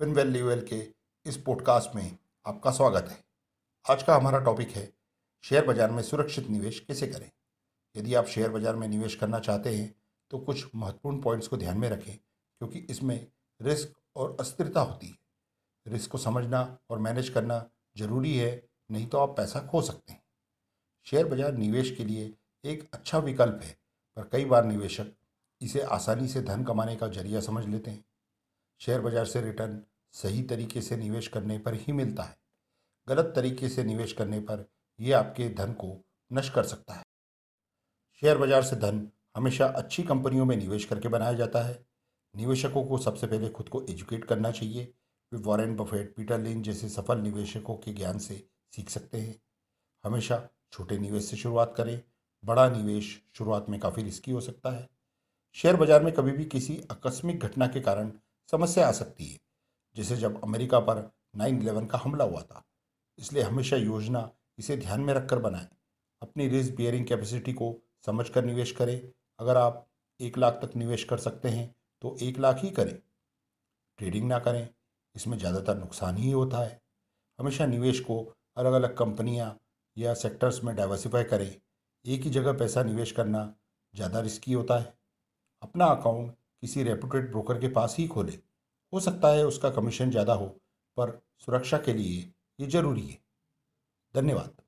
फिनवेल लीवेल के इस पॉडकास्ट में आपका स्वागत है। आज का हमारा टॉपिक है शेयर बाज़ार में सुरक्षित निवेश कैसे करें? यदि आप शेयर बाज़ार में निवेश करना चाहते हैं तो कुछ महत्वपूर्ण पॉइंट्स को ध्यान में रखें, क्योंकि इसमें रिस्क और अस्थिरता होती है। रिस्क को समझना और मैनेज करना ज़रूरी है, नहीं तो आप पैसा खो सकते हैं। शेयर बाज़ार निवेश के लिए एक अच्छा विकल्प है, पर कई बार निवेशक इसे आसानी से धन कमाने का ज़रिया समझ लेते हैं। शेयर बाज़ार से रिटर्न सही तरीके से निवेश करने पर ही मिलता है। गलत तरीके से निवेश करने पर यह आपके धन को नष्ट कर सकता है। शेयर बाज़ार से धन हमेशा अच्छी कंपनियों में निवेश करके बनाया जाता है। निवेशकों को सबसे पहले खुद को एजुकेट करना चाहिए। वे वॉरेन बफेट, पीटर लिन जैसे सफल निवेशकों के ज्ञान से सीख सकते हैं। हमेशा छोटे निवेश से शुरुआत करें। बड़ा निवेश शुरुआत में काफ़ी रिस्की हो सकता है। शेयर बाज़ार में कभी भी किसी आकस्मिक घटना के कारण समस्या आ सकती है, जैसे जब अमेरिका पर नाइन इलेवन का हमला हुआ था। इसलिए हमेशा योजना इसे ध्यान में रखकर बनाएँ। अपनी रिस्क बियरिंग कैपेसिटी को समझ कर निवेश करें। अगर आप एक लाख तक निवेश कर सकते हैं तो एक लाख ही करें। ट्रेडिंग ना करें, इसमें ज़्यादातर नुकसान ही होता है। हमेशा निवेश को अलग अलग कंपनियाँ या सेक्टर्स में डाइवर्सिफाई करें। एक ही जगह पैसा निवेश करना ज़्यादा रिस्की होता है। अपना अकाउंट किसी रेपुटेड ब्रोकर के पास ही खोले। हो सकता है उसका कमीशन ज़्यादा हो, पर सुरक्षा के लिए ये ज़रूरी है। धन्यवाद।